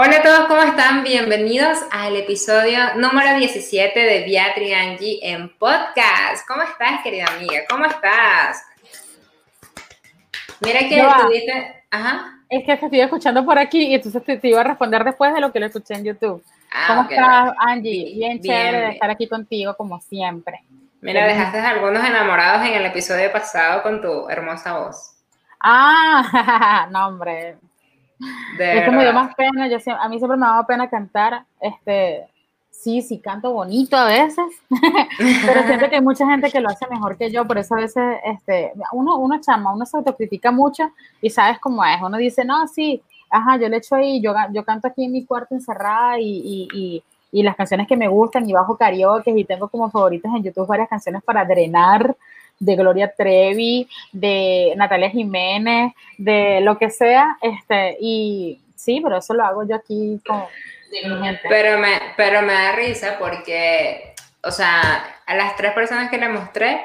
Hola a todos, ¿cómo están? Bienvenidos al episodio número 17 de Beatriz Angie en podcast. ¿Cómo estás, querida amiga? ¿Cómo estás? Mira que tuviste... Ajá. Es que te estoy escuchando por aquí y entonces te, iba a responder después de lo que lo escuché en YouTube. Ah, ¿Cómo estás, Angie? Bien, chévere de estar aquí contigo, como siempre. Mira, dejaste a algunos enamorados en el episodio pasado con tu hermosa voz. Ah, no, hombre. De es que me dio más pena, yo, a mí siempre me daba pena cantar, este, sí, sí canto bonito a veces, pero siento que hay mucha gente que lo hace mejor que yo, por eso a veces, este, uno, uno chama, uno se autocritica mucho y sabes cómo es, uno dice, no, sí, ajá, yo le echo ahí, yo, yo canto aquí en mi cuarto encerrada y, y, y las canciones que me gustan y bajo karaoke y tengo como favoritas en YouTube varias canciones para drenar de Gloria Trevi, de Natalia Jiménez, de lo que sea, este, y sí, pero eso lo hago yo aquí con. Pero me, pero me da risa porque, o sea, a las tres personas que le mostré,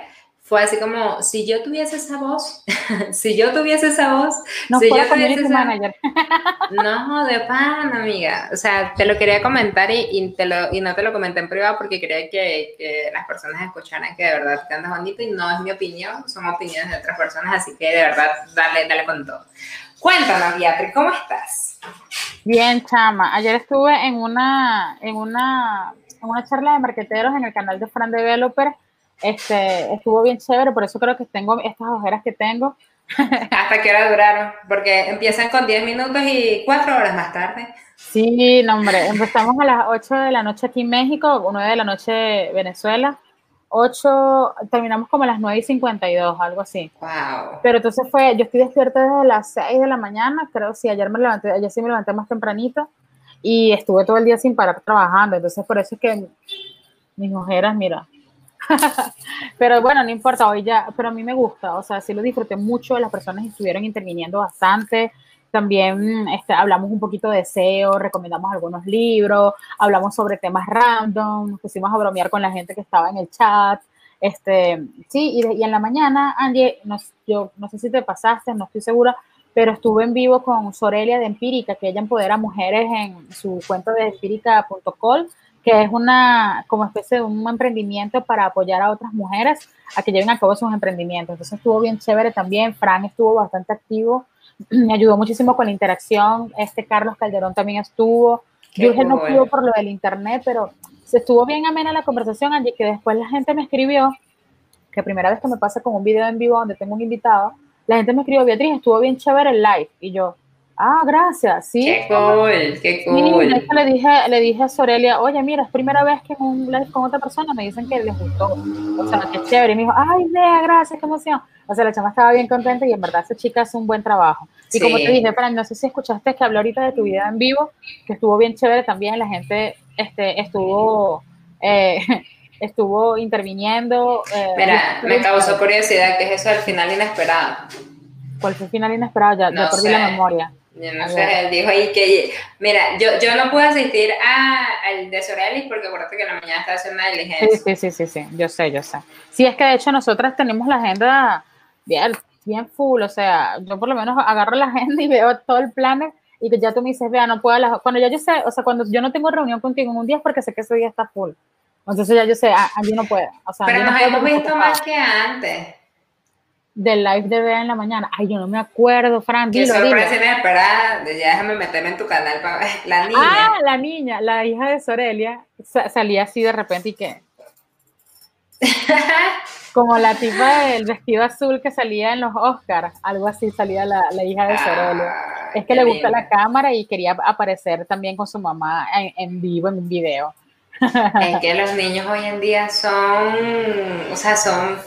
fue así como, si yo tuviese esa voz, si yo tuviese esa voz, no si yo tuviese esa... manager. no, de pan, amiga. O sea, te lo quería comentar y, y, te lo, y no te lo comenté en privado porque quería que, que, las personas escucharan que de verdad te andas bonito y no es mi opinión, son opiniones de otras personas, así que de verdad, dale, dale con todo. Cuéntanos, Beatriz, ¿cómo estás? Bien, chama. Ayer estuve en una, en una, en una charla de marqueteros en el canal de Fran Developer este, estuvo bien chévere, por eso creo que tengo estas ojeras que tengo. ¿Hasta qué hora duraron? Porque empiezan con 10 minutos y 4 horas más tarde. Sí, no, hombre, empezamos a las 8 de la noche aquí en México, 9 de la noche Venezuela, 8, terminamos como a las 9 y 52, algo así. Wow. Pero entonces fue, yo estoy despierta desde las 6 de la mañana, creo, sí, ayer me levanté, ayer sí me levanté más tempranito y estuve todo el día sin parar trabajando, entonces por eso es que mis ojeras, mira, pero bueno, no importa, hoy ya, pero a mí me gusta, o sea, sí lo disfruté mucho, las personas estuvieron interviniendo bastante, también este, hablamos un poquito de SEO, recomendamos algunos libros, hablamos sobre temas random, nos pusimos a bromear con la gente que estaba en el chat, este, sí, y, y en la mañana, Angie, yo no sé si te pasaste, no estoy segura, pero estuve en vivo con Sorelia de Empírica, que ella empodera mujeres en su cuenta de empírica.com que es una como especie de un emprendimiento para apoyar a otras mujeres a que lleven a cabo sus emprendimientos. Entonces estuvo bien chévere también, Fran estuvo bastante activo, me ayudó muchísimo con la interacción, este Carlos Calderón también estuvo, Jürgen no pudo por lo del internet, pero se estuvo bien amena la conversación, allí que después la gente me escribió, que primera vez que me pasa con un video en vivo donde tengo un invitado, la gente me escribió, Beatriz, estuvo bien chévere el live, y yo, Ah, gracias, sí. Qué cool, qué cool. le dije, le dije a Sorelia, oye, mira, es primera vez que en un live con otra persona me dicen que les gustó. O sea, qué chévere. Y me dijo, ay, Lea, gracias, qué emoción. O sea, la chama estaba bien contenta y en verdad esa chica hace un buen trabajo. Y como te dije, Fran, no sé si escuchaste que hablé ahorita de tu vida en vivo, que estuvo bien chévere también. La gente este, estuvo... Eh, estuvo interviniendo. Eh, Mira, me causó curiosidad, ¿qué es eso del final inesperado? ¿Cuál fue el final inesperado? Ya, ya perdí la memoria. Yo no sé, él dijo ahí que, mira, yo, yo no pude asistir a, al de Sorealis porque acuérdate que en la mañana estaba haciendo una diligencia. Sí, sí, sí, sí, yo sé, yo sé. Sí, es que de hecho nosotras tenemos la agenda bien, bien full, o sea, yo por lo menos agarro la agenda y veo todo el plan y que ya tú me dices, vea, no puedo, cuando ya yo sé, o sea, cuando yo no tengo reunión contigo en un día es porque sé que ese día está full. Entonces ya yo sé, a, mí no puede. O sea, Pero nos hemos visto más que antes del live de Bea en la mañana. Ay, yo no me acuerdo, Fran. Qué sorpresa inesperada. Ya déjame meterme en tu canal para ver. La niña. Ah, la niña, la hija de Sorelia, salía así de repente y que. Como la tipa del vestido azul que salía en los Oscars, algo así salía la, hija de Sorelia. Ah, es que le gusta la cámara y quería aparecer también con su mamá en, en vivo en un video. Es que los niños hoy en día son, o sea, son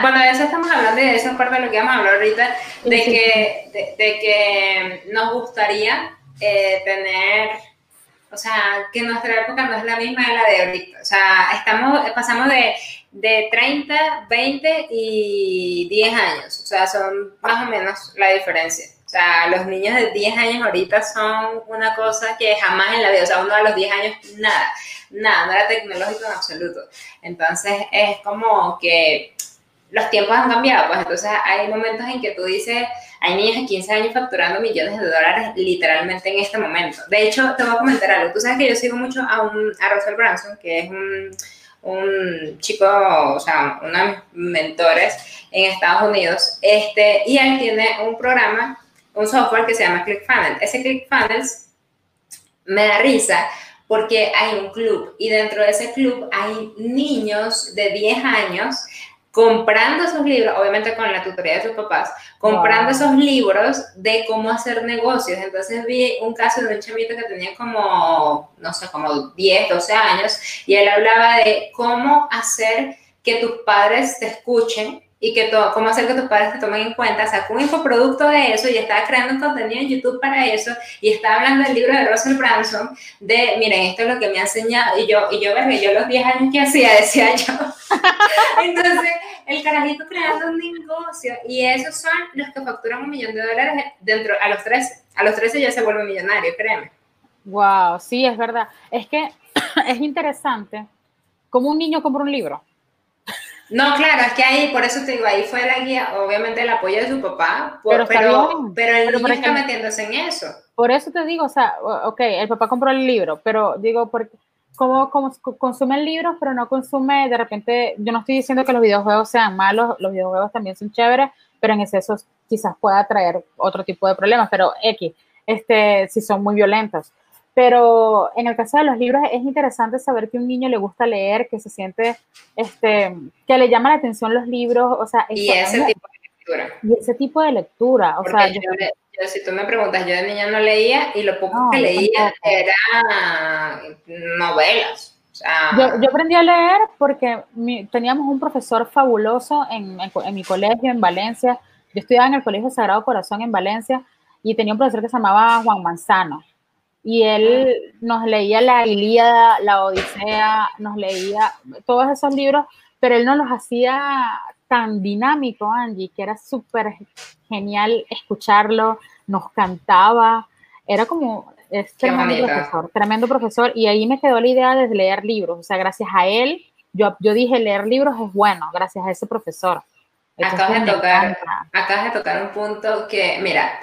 bueno, de eso estamos hablando y de eso es parte de lo que vamos a hablar ahorita, de, que, de, que nos gustaría eh, tener, o sea, que nuestra época no es la misma de la de ahorita. O sea, estamos, pasamos de, de 30, 20 y 10 años. O sea, son más o menos la diferencia. O sea, los niños de 10 años ahorita son una cosa que jamás en la vida, o sea, uno a los 10 años, nada, nada, no era tecnológico en absoluto. Entonces, es como que los tiempos han cambiado, pues entonces hay momentos en que tú dices, hay niños de 15 años facturando millones de dólares literalmente en este momento. De hecho, te voy a comentar algo. Tú sabes que yo sigo mucho a, un, a Russell Branson, que es un, chico, o sea, uno de mis mentores en Estados Unidos, este, y él tiene un programa, un software que se llama ClickFunnels. Ese ClickFunnels me da risa porque hay un club y dentro de ese club hay niños de 10 años comprando esos libros, obviamente con la tutoría de sus papás, comprando esos libros de cómo hacer negocios. Entonces vi un caso de un chamito que tenía como, no sé, como 10, 12 años, y él hablaba de cómo hacer que tus padres te escuchen y que todo, cómo hacer que tus padres te tomen en cuenta, sacó un infoproducto de eso y estaba creando contenido en YouTube para eso y estaba hablando del libro de Russell Branson de, miren, esto es lo que me ha enseñado y yo, y yo, verme, yo los 10 años que hacía, decía yo. Entonces, el carajito creando un negocio y esos son los que facturan un millón de dólares dentro, a los 13, a los 13 ya se vuelve millonario, créeme. Wow, sí, es verdad. Es que es interesante cómo un niño compra un libro. No, claro, es que ahí, por eso te digo, ahí fue la guía, obviamente el apoyo de su papá, pero, pero, pero, el niño está metiéndose en eso. Por eso te digo, o sea, ok, el papá compró el libro, pero digo, porque como, como consumen libros, pero no consume, de repente, yo no estoy diciendo que los videojuegos sean malos, los videojuegos también son chéveres, pero en exceso quizás pueda traer otro tipo de problemas, pero X, este, si son muy violentos. Pero en el caso de los libros es interesante saber que a un niño le gusta leer, que se siente, este, que le llama la atención los libros, o sea, y ese tipo de lectura. Y ese tipo de lectura, o sea, yo, si tú me preguntas, yo de niña no leía y lo poco que leía era novelas. yo, aprendí a leer porque teníamos un profesor fabuloso en, en, mi colegio en Valencia. Yo estudiaba en el Colegio Sagrado Corazón en Valencia y tenía un profesor que se llamaba Juan Manzano y él nos leía la Ilíada, la Odisea, nos leía todos esos libros, pero él no los hacía tan dinámico, Angie, que era súper genial escucharlo, nos cantaba, era como es tremendo profesor, tremendo profesor, y ahí me quedó la idea de leer libros, o sea, gracias a él, yo, yo dije, leer libros es bueno, gracias a ese profesor. acabas de, tocar, acabas de tocar un punto que, mira,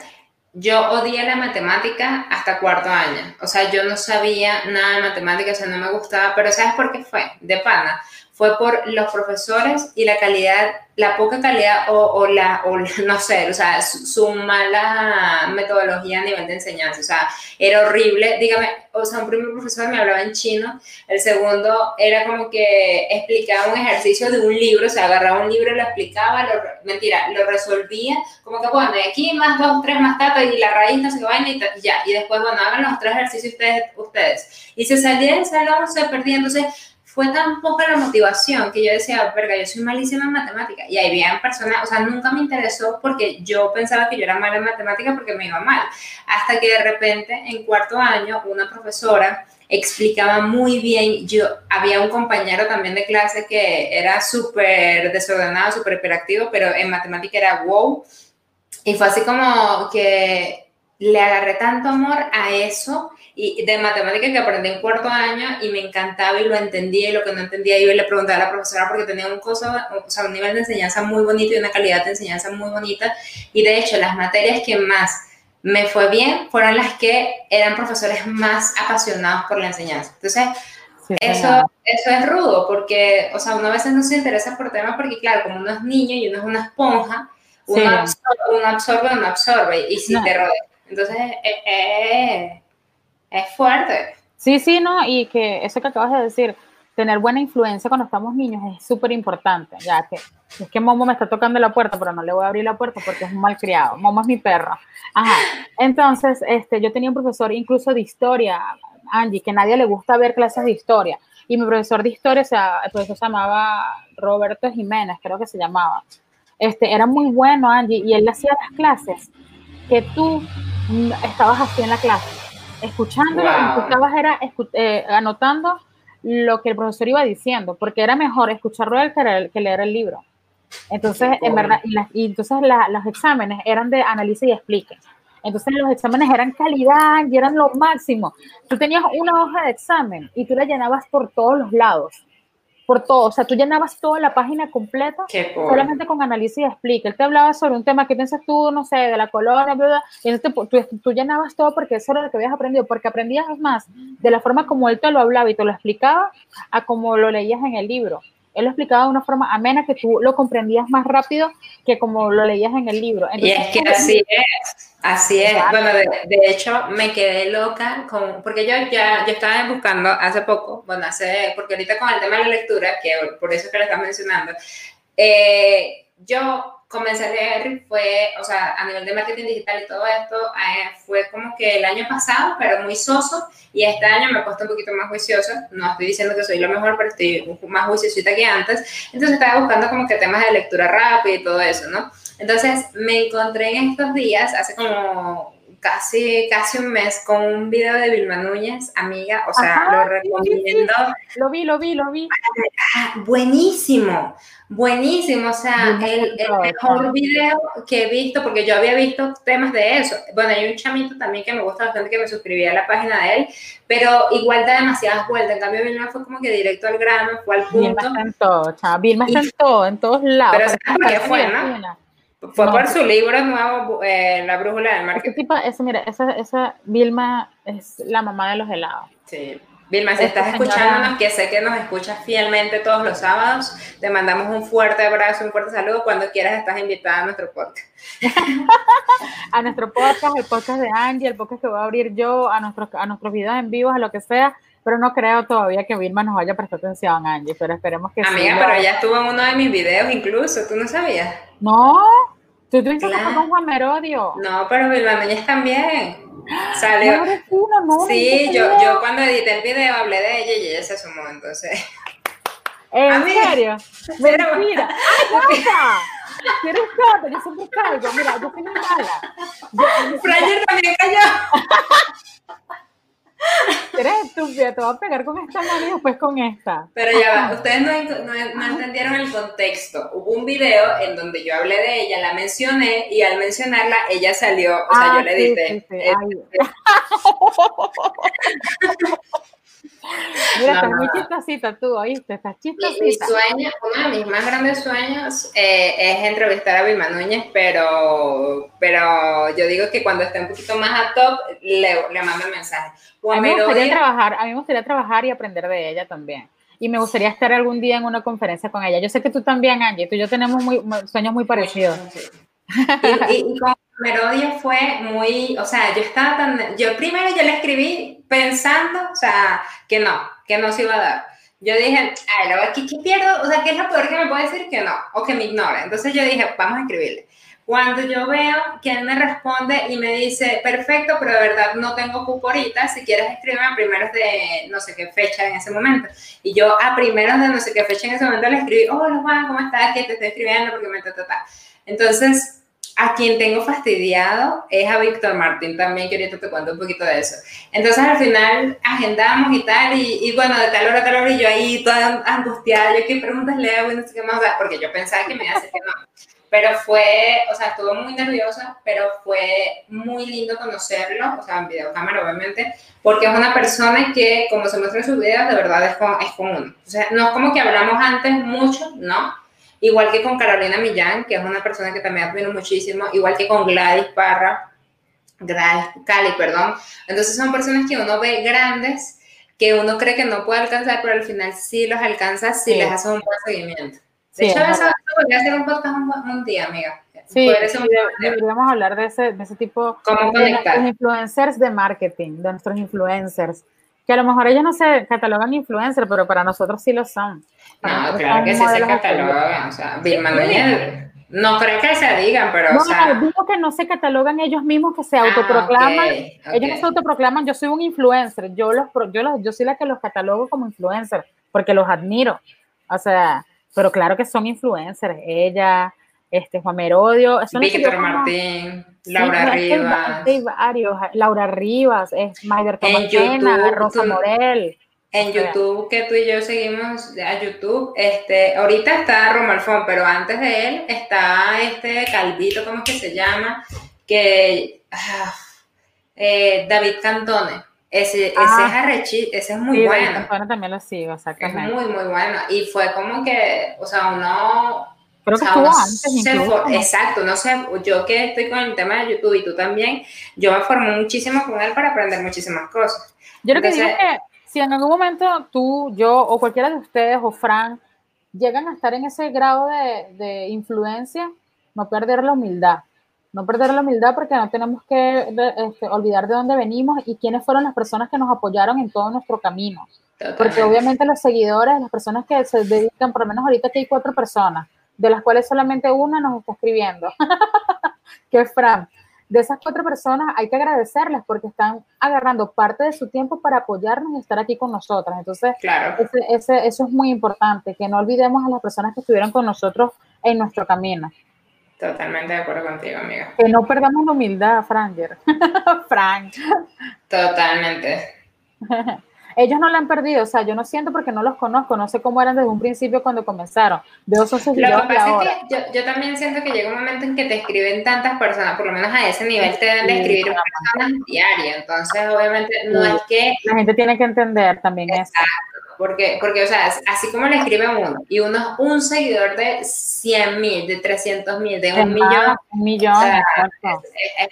yo odié la matemática hasta cuarto año. O sea, yo no sabía nada de matemáticas, o sea, no me gustaba, pero ¿sabes por qué fue? De pana. Fue por los profesores y la calidad la poca calidad o, la, o no sé, o sea, su, mala metodología a nivel de enseñanza, o sea, era horrible, dígame, o sea, un primer profesor me hablaba en chino, el segundo era como que explicaba un ejercicio de un libro, o sea, agarraba un libro, lo explicaba, lo, mentira, lo resolvía, como que, bueno, aquí más dos, tres más tata y la raíz no se vaina y, y ya, y después, bueno, hagan los tres ejercicios ustedes, ustedes, y se salía del salón, se perdía, entonces, fue tan poca la motivación que yo decía, verga, yo soy malísima en matemática. Y ahí había personas, o sea, nunca me interesó porque yo pensaba que yo era mala en matemática porque me iba mal. Hasta que de repente, en cuarto año, una profesora explicaba muy bien. Yo había un compañero también de clase que era súper desordenado, súper hiperactivo, pero en matemática era wow. Y fue así como que le agarré tanto amor a eso y de matemáticas que aprendí en cuarto año y me encantaba y lo entendía y lo que no entendía yo le preguntaba a la profesora porque tenía un, cosa, o sea, un nivel de enseñanza muy bonito y una calidad de enseñanza muy bonita y de hecho las materias que más me fue bien fueron las que eran profesores más apasionados por la enseñanza. Entonces, eso, eso es rudo porque, o sea, uno a veces no se interesa por temas porque, claro, como uno es niño y uno es una esponja, uno, absorbe, uno absorbe, uno absorbe y si te rodea. Entonces, eh, es fuerte. Sí, sí, no, y que eso que acabas de decir, tener buena influencia cuando estamos niños es súper importante, ya que es que Momo me está tocando la puerta, pero no le voy a abrir la puerta porque es un malcriado. Momo es mi perro. Ajá. Entonces, este, yo tenía un profesor incluso de historia, Angie, que nadie le gusta ver clases de historia. Y mi profesor de historia, profesor se llamaba Roberto Jiménez, creo que se llamaba. Este, era muy bueno, Angie, y él hacía las clases que tú estabas así en la clase escuchando, escuchabas era eh, anotando lo que el profesor iba diciendo, porque era mejor escucharlo que, que leer el libro. Entonces, en verdad, y, entonces los exámenes eran de análisis y explique. Entonces los exámenes eran calidad y eran lo máximo. Tú tenías una hoja de examen y tú la llenabas por todos los lados. Por todo. O sea, tú llenabas toda la página completa solamente con análisis y explica. Él te hablaba sobre un tema que piensas tú, no sé, de la colonia, y entonces tú, tú, llenabas todo porque eso era lo que habías aprendido, porque aprendías más de la forma como él te lo hablaba y te lo explicaba a como lo leías en el libro él lo explicaba de una forma amena que tú lo comprendías más rápido que como lo leías en el libro. y es que así es, así es. Bueno, de, hecho me quedé loca con, porque yo ya yo estaba buscando hace poco, bueno, hace, porque ahorita con el tema de la lectura, que por eso que lo estás mencionando, eh, yo comencé a leer fue, o sea, a nivel de marketing digital y todo esto, eh, fue como que el año pasado, pero muy soso, y este año me he puesto un poquito más juiciosa, no estoy diciendo que soy lo mejor, pero estoy más juiciosita que antes, entonces estaba buscando como que temas de lectura rápida y todo eso, ¿no? Entonces me encontré en estos días, hace como casi, casi un mes con un video de Vilma Núñez, amiga, o sea, lo recomiendo. Lo vi, lo vi, lo vi. Ah, buenísimo, buenísimo, o sea, el, mejor video que he visto, porque yo había visto temas de eso. Bueno, hay un chamito también que me gusta bastante que me suscribí a la página de él, pero igual da demasiadas vueltas. En cambio, Vilma fue como que directo al grano, fue al punto. Vilma está en todo, Vilma está en todo, en todos lados. Pero ¿sabes por qué fue, no? Fue por su libro nuevo, eh, La Brújula del Marketing. esa, mira, esa, esa Vilma es la mamá de los helados. Sí. Vilma, si estás escuchándonos, que sé que nos escuchas fielmente todos los sábados, te mandamos un fuerte abrazo, un fuerte saludo. Cuando quieras, estás invitada a nuestro podcast. a nuestro podcast, el podcast de Angie, el podcast que voy a abrir yo, a nuestros, a nuestros videos en vivo, a lo que sea. Pero no creo todavía que Vilma nos vaya a prestar atención, Angie, pero esperemos que Amiga, pero ella estuvo en uno de mis videos incluso, ¿tú no sabías? No, tú tuviste claro. con Juan Merodio. No, pero Vilma Núñez también. Salió. sí, yo, yo cuando edité el video hablé de ella y ella se sumó, entonces. ¿En serio? Mira, mira. ¡Ay, ¿Quieres tonta? Yo siempre caigo. Mira, yo soy muy mala. Frayer también cayó. Eres estúpida, te voy a pegar con esta mano y después con esta. Pero ya va, ustedes no, no, entendieron el contexto. Hubo un video en donde yo hablé de ella, la mencioné y al mencionarla ella salió, o sea, yo ah, le dije. Mira, estás muy chistosita tú, ¿oíste? Estás chistosita. Mi, sueño, uno de mis más grandes sueños eh, es entrevistar a Vilma Núñez, pero, pero yo digo que cuando esté un poquito más a top, le, le mando el mensaje. a mí, me gustaría trabajar, a mí me gustaría trabajar y aprender de ella también. Y me gustaría estar algún día en una conferencia con ella. Yo sé que tú también, Angie, tú y yo tenemos muy, sueños muy parecidos. y, con Merodio fue muy, o sea, yo estaba tan, yo primero yo le escribí pensando, o sea, que no, que no se iba a dar. Yo dije, ay, ¿qué, ¿qué pierdo? O sea, ¿qué es lo peor que me puede decir que no? O que me ignore. Entonces yo dije, vamos a escribirle. Cuando yo veo que él me responde y me dice, perfecto, pero de verdad no tengo cupo si quieres escribirme a primeros de no sé qué fecha en ese momento. Y yo a primeros de no sé qué fecha en ese momento le escribí, hola Juan, ¿cómo estás? Que te estoy escribiendo porque me trata. Entonces, a quien tengo fastidiado es a Víctor Martín también, que ahorita te cuento un poquito de eso. Entonces al final agendamos y tal, y, bueno, de tal hora a tal hora, y yo ahí toda angustiada, yo qué preguntas le hago y no sé qué más, porque yo pensaba que me iba a hacer que no. Pero fue, o sea, estuvo muy nerviosa, pero fue muy lindo conocerlo, o sea, en videocámara obviamente, porque es una persona que, como se muestra en sus videos, de verdad es con, es con O sea, no es como que hablamos antes mucho, ¿no? Igual que con Carolina Millán, que es una persona que también admiro muchísimo, igual que con Gladys Parra, Gladys Cali, perdón. Entonces son personas que uno ve grandes, que uno cree que no puede alcanzar, pero al final sí los alcanza si les hace un buen seguimiento. De hecho, eso podría hacer un podcast un, día, amiga. Sí, deberíamos hablar de ese, de ese tipo de influencers de marketing, de nuestros influencers que a lo mejor ellos no se catalogan influencers, pero para nosotros sí lo son. no, claro que sí se catalogan. O sea, no creo que se digan, pero. No, o sea... no, digo que no se catalogan ellos mismos, que se ah, autoproclaman. Ellos no se autoproclaman, yo soy un influencer. Yo, los, yo, los, yo soy la que los catalogo como influencer, porque los admiro. O sea, pero claro que son influencers. Ella, este, Juan Merodio. Víctor Martín, Laura Rivas. Laura Rivas, es Maider Tomatena, Rosa Morel. En YouTube, que tú y yo seguimos a YouTube, este, ahorita está Romalfón, pero antes de él está este Calvito, ¿cómo es que se llama? Que, ah, eh, David Cantone Ese, ah, ese, es ese es muy bueno. Bueno, también lo sigo, exactamente. Es muy, muy bueno. Y fue como que, o sea, uno... Creo que estuvo antes Exacto, no sé, yo que estoy con el tema de YouTube y tú también, yo me formé muchísimo con él para aprender muchísimas cosas. Yo creo que digo que si en algún momento tú, yo o cualquiera de ustedes o Fran llegan a estar en ese grado de, de influencia, no perder la humildad no perder la humildad porque no tenemos que este, olvidar de dónde venimos y quiénes fueron las personas que nos apoyaron en todo nuestro camino. Porque obviamente los seguidores, las personas que se dedican, por lo menos ahorita que hay cuatro personas, de las cuales solamente una nos está escribiendo, que es Fran. De esas cuatro personas hay que agradecerles porque están agarrando parte de su tiempo para apoyarnos y estar aquí con nosotras. Entonces, claro. ese, eso es muy importante, que no olvidemos a las personas que estuvieron con nosotros en nuestro camino. Totalmente de acuerdo contigo, amiga. Que no perdamos la humildad, Franger. Frank. Totalmente. Ellos no la han perdido, o sea, yo no siento porque no los conozco, no sé cómo eran desde un principio cuando comenzaron. Veo sus Lo que pasa es que yo, también siento que llega un momento en que te escriben tantas personas, por lo menos a ese nivel te deben de escribir personas diarias, entonces obviamente no es que... La gente tiene que entender también eso. Porque, porque, o sea, así como le escribe uno, y uno es un seguidor de 100 mil, de 300 mil, de un millón. Un millón,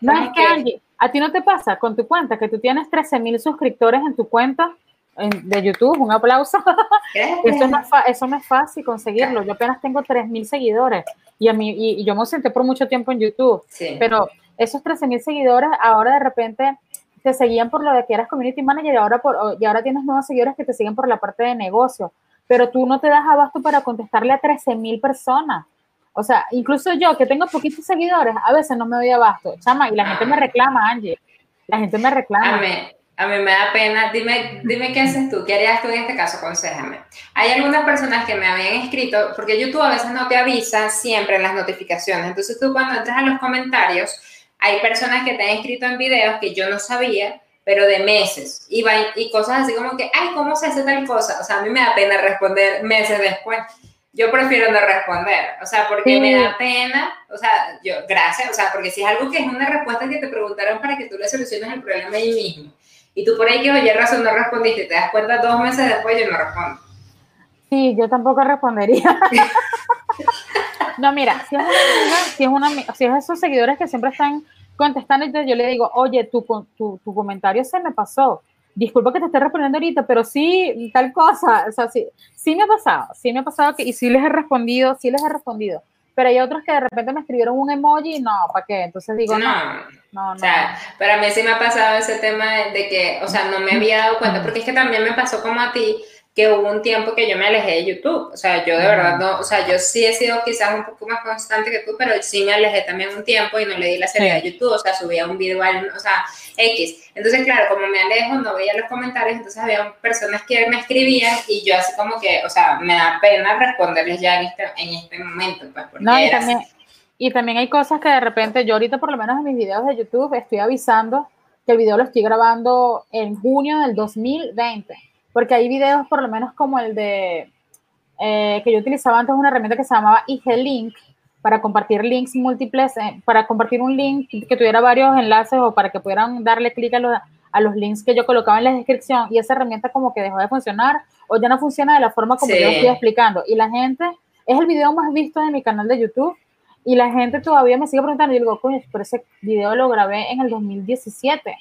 no es que, a ti no te pasa con tu cuenta que tú tienes 13 mil suscriptores en tu cuenta de YouTube, un aplauso. eso, no es eso no es fácil conseguirlo. Yo apenas tengo 3 mil seguidores y, a mí, y, yo me senté por mucho tiempo en YouTube, pero esos 13 mil seguidores ahora de repente te seguían por lo de que eras community manager y ahora, por, y ahora tienes nuevos seguidores que te siguen por la parte de negocio, pero tú no te das abasto para contestarle a 13 mil personas. O sea, incluso yo que tengo poquitos seguidores, a veces no me doy abasto, chama, y la gente me reclama, Angie. La gente me reclama. A mí me da pena. Dime, dime qué haces tú, qué harías tú en este caso, aconsejame. Hay algunas personas que me habían escrito, porque YouTube a veces no te avisa siempre en las notificaciones. Entonces tú cuando entras a los comentarios, hay personas que te han escrito en videos que yo no sabía, pero de meses, y, y cosas así como que, ay, ¿cómo se hace tal cosa? O sea, a mí me da pena responder meses después. Yo prefiero no responder, o sea, porque me da pena, o sea, yo, gracias, o sea, porque si es algo que es una respuesta que te preguntaron para que tú le soluciones el problema ahí mismo, y tú por ahí que oye razón no respondiste, te das cuenta dos meses después, yo no respondo. Sí, yo tampoco respondería. no, mira, si es, una si es, una, si es esos seguidores que siempre están contestando, entonces yo le digo, oye, tu, tu, tu comentario se me pasó. Disculpa que te esté respondiendo ahorita, pero sí, tal cosa. O sea, sí, sí me ha pasado, sí me ha pasado que, y sí les he respondido, sí les he respondido. Pero hay otros que de repente me escribieron un emoji y no, ¿para qué? Entonces digo, no, no, no. O sea, para mí sí me ha pasado ese tema de que, o sea, no me había dado cuenta, porque es que también me pasó como a ti, que hubo un tiempo que yo me alejé de YouTube. O sea, yo de verdad no, o sea, yo sí he sido quizás un poco más constante que tú, pero sí me alejé también un tiempo y no le di la seriedad a YouTube. O sea, subía un video, o sea, X. Entonces, claro, como me alejo, no veía los comentarios, entonces había personas que me escribían y yo así como que, o sea, me da pena responderles ya en este, en este momento. Pues, no, y también, y también hay cosas que de repente, yo ahorita por lo menos en mis videos de YouTube estoy avisando que el video lo estoy grabando en junio del 2020 porque hay videos por lo menos como el de eh, que yo utilizaba antes una herramienta que se llamaba IG Link para compartir links múltiples, eh, para compartir un link que tuviera varios enlaces o para que pudieran darle clic a los, a los links que yo colocaba en la descripción y esa herramienta como que dejó de funcionar o ya no funciona de la forma como yo estoy explicando. Y la gente, es el video más visto de mi canal de YouTube y la gente todavía me sigue preguntando y digo, coño, pero ese video lo grabé en el 2017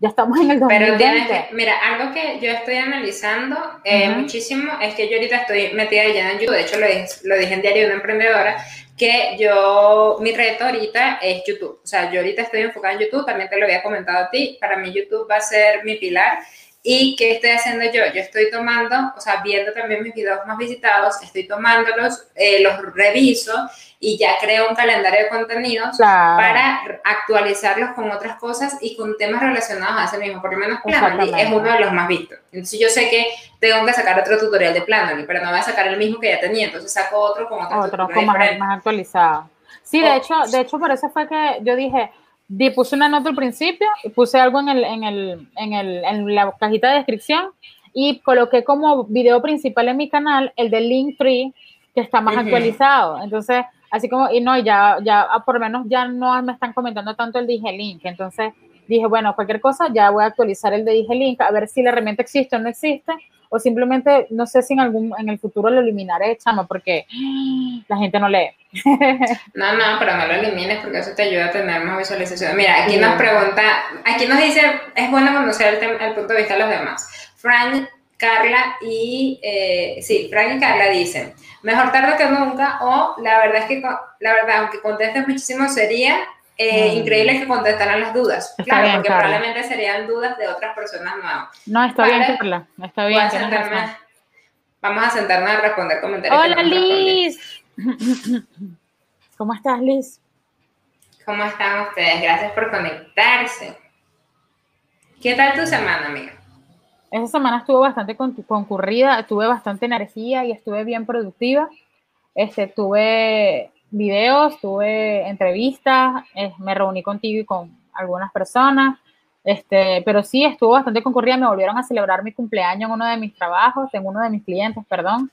ya estamos en el 2020. Pero mira, algo que yo estoy analizando eh, muchísimo es que yo ahorita estoy metida ya en YouTube, de hecho lo dije, lo dije en Diario de una Emprendedora, que yo, mi reto ahorita es YouTube. O sea, yo ahorita estoy enfocada en YouTube, también te lo había comentado a ti, para mí YouTube va a ser mi pilar. ¿Y qué estoy haciendo yo? Yo estoy tomando, o sea, viendo también mis videos más visitados, estoy tomándolos, eh, los reviso y ya creo un calendario de contenidos para actualizarlos con otras cosas y con temas relacionados a ese mismo. Por lo menos Planoly es uno de los más vistos. Entonces yo sé que tengo que sacar otro tutorial de Planoly, pero no voy a sacar el mismo que ya tenía, entonces saco otro con otro, otro con más, actualizado. Sí, de hecho, de hecho por eso fue que yo dije, puse una nota al principio y puse algo en, el, en, el, en, el, en la cajita de descripción y coloqué como video principal en mi canal el de Linktree que está más actualizado. Entonces, así como, y no, ya, ya, ah, por lo menos ya no me están comentando tanto el dije link, entonces dije, bueno, cualquier cosa, ya voy a actualizar el de Dije Link, a ver si la herramienta existe o no existe, o simplemente, no sé si en algún, en el futuro lo eliminaré, chama, porque la gente no lee. no, no, pero no lo elimines porque eso te ayuda a tener más visualización. Mira, aquí nos pregunta, aquí nos dice, es bueno conocer el, el punto de vista de los demás. Frank, Carla y, eh, sí, Frank y Carla dicen, mejor tarde que nunca, o la verdad es que, la verdad, aunque contestes muchísimo, sería eh, mm. increíble que contestaran las dudas. claro, porque probablemente serían dudas de otras personas nuevas. No, está bien, Carla, está bien. vamos a sentarnos a responder comentarios. Hola, Liz. ¿Cómo estás, Liz? ¿Cómo están ustedes? Gracias por conectarse. ¿Qué tal tu semana, amiga? Esa semana estuvo bastante concurrida, tuve bastante energía y estuve bien productiva. Este, tuve videos, tuve entrevistas, eh, me reuní contigo y con algunas personas, este, pero sí estuvo bastante concurrida, me volvieron a celebrar mi cumpleaños en uno de mis trabajos, en uno de mis clientes, perdón.